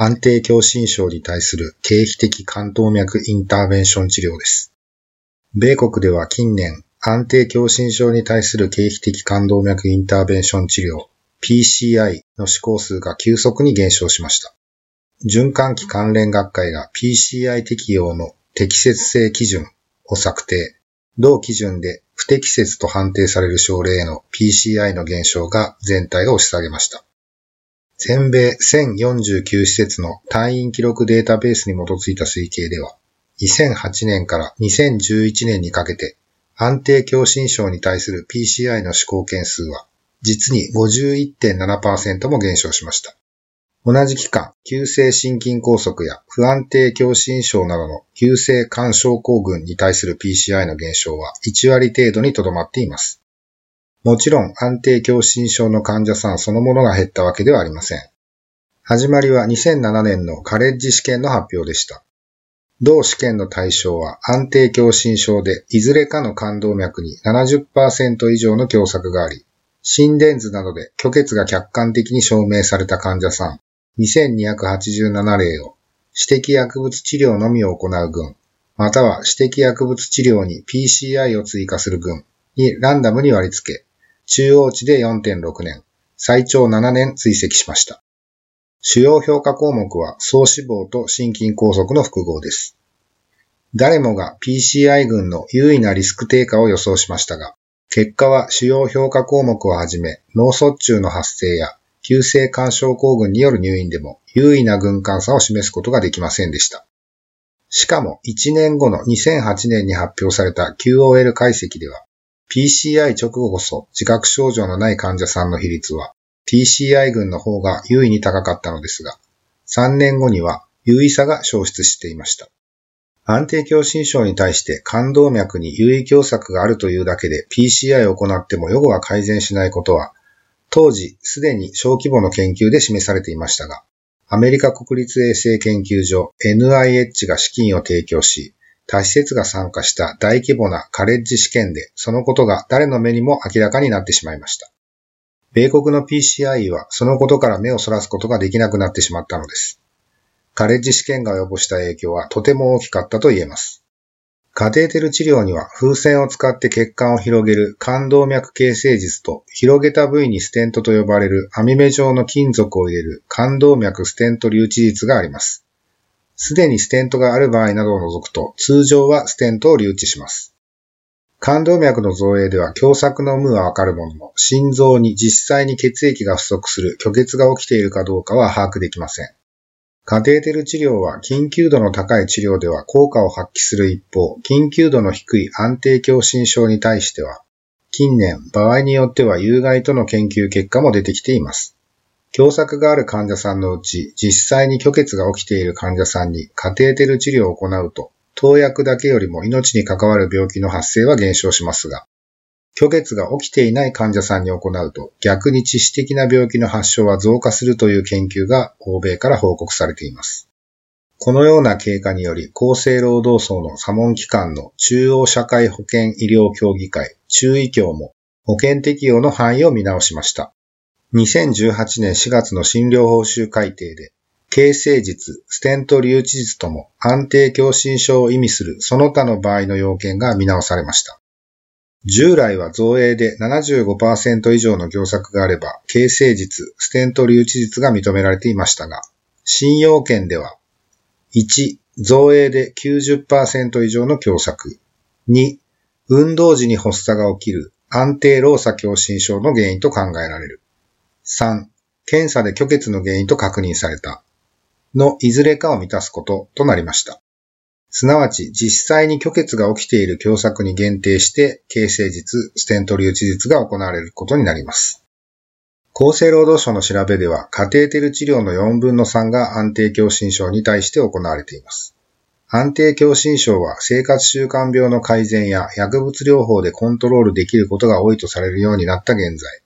安定狭心症に対する経皮的冠動脈インターベンション治療です。米国では近年、安定狭心症に対する経皮的冠動脈インターベンション治療、PCI の施行数が急速に減少しました。循環器関連学会が PCI 適用の適切性基準を策定。同基準で不適切と判定される症例への PCI の減少が全体を押し下げました。全米1049施設の退院記録データベースに基づいた推計では、2008年から2011年にかけて安定狭心症に対する PCI の施行件数は実に51.7%も減少しました。同じ期間、急性心筋梗塞や不安定狭心症などの急性肝症候群に対する PCI の減少は1割程度にとどまっています。もちろん安定狭心症の患者さんそのものが減ったわけではありません。始まりは2007年のカレッジ試験の発表でした。同試験の対象は安定狭心症でいずれかの冠動脈に70%以上の狭窄があり、心電図などで虚血が客観的に証明された患者さん2287例を指摘薬物治療のみを行う群、または指摘薬物治療に PCI を追加する群にランダムに割り付け、中央値で4.6年、最長7年追跡しました。主要評価項目は総死亡と心筋梗塞の複合です。誰もが PCI 群の優位なリスク低下を予想しましたが、結果は主要評価項目をはじめ脳卒中の発生や急性肝症候群による入院でも優位な群間差を示すことができませんでした。しかも1年後の2008年に発表された QOL 解析では PCI 直後こそ自覚症状のない患者さんの比率は PCI 群の方が優位に高かったのですが3年後には優位差が消失していました。安定狭心症に対して冠動脈に優位狭窄があるというだけで PCI を行っても予後は改善しないことは当時、すでに小規模の研究で示されていましたが、アメリカ国立衛生研究所 NIH が資金を提供し、他施設が参加した大規模なカレッジ試験で、そのことが誰の目にも明らかになってしまいました。米国の PCI はそのことから目をそらすことができなくなってしまったのです。カレッジ試験が及ぼした影響はとても大きかったと言えます。カテーテル治療には風船を使って血管を広げる冠動脈形成術と広げた部位にステントと呼ばれる網目状の金属を入れる冠動脈ステント留置術があります。すでにステントがある場合などを除くと通常はステントを留置します。冠動脈の造影では狭窄の無はわかるものの心臓に実際に血液が不足する虚血が起きているかどうかは把握できません。カテーテル治療は緊急度の高い治療では効果を発揮する一方、緊急度の低い安定狭心症に対しては、近年、場合によっては有害との研究結果も出てきています。狭窄がある患者さんのうち、実際に虚血が起きている患者さんにカテーテル治療を行うと、投薬だけよりも命に関わる病気の発生は減少しますが、虚血が起きていない患者さんに行うと逆に致死的な病気の発症は増加するという研究が欧米から報告されています。このような経過により厚生労働省の査問機関の中央社会保険医療協議会中医協も保険適用の範囲を見直しました。2018年4月の診療報酬改定で形成術、ステント留置術とも安定狭心症を意味するその他の場合の要件が見直されました。従来は造影で75%以上の業作があれば、形成術、ステント留置術が認められていましたが、新要件では、1、造影で90%以上の狭窄。2、運動時に発作が起きる安定労作狭心症の原因と考えられる。3、検査で虚血の原因と確認された。のいずれかを満たすこととなりました。すなわち、実際に虚血が起きている狭窄に限定して、形成術、ステント留置術が行われることになります。厚生労働省の調べでは、カテーテル治療の4分の3が安定狭心症に対して行われています。安定狭心症は生活習慣病の改善や薬物療法でコントロールできることが多いとされるようになった現在、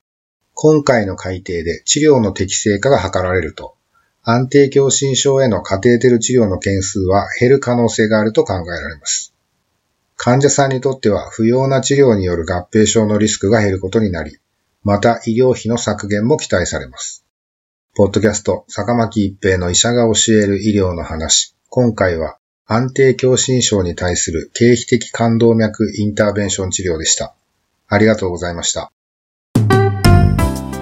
今回の改定で治療の適正化が図られると、安定狭心症へのカテーテル治療の件数は減る可能性があると考えられます。患者さんにとっては不要な治療による合併症のリスクが減ることになり、また医療費の削減も期待されます。ポッドキャスト、坂巻一平の医者が教える医療の話。今回は安定狭心症に対する経費的感動脈インターベンション治療でした。ありがとうございました。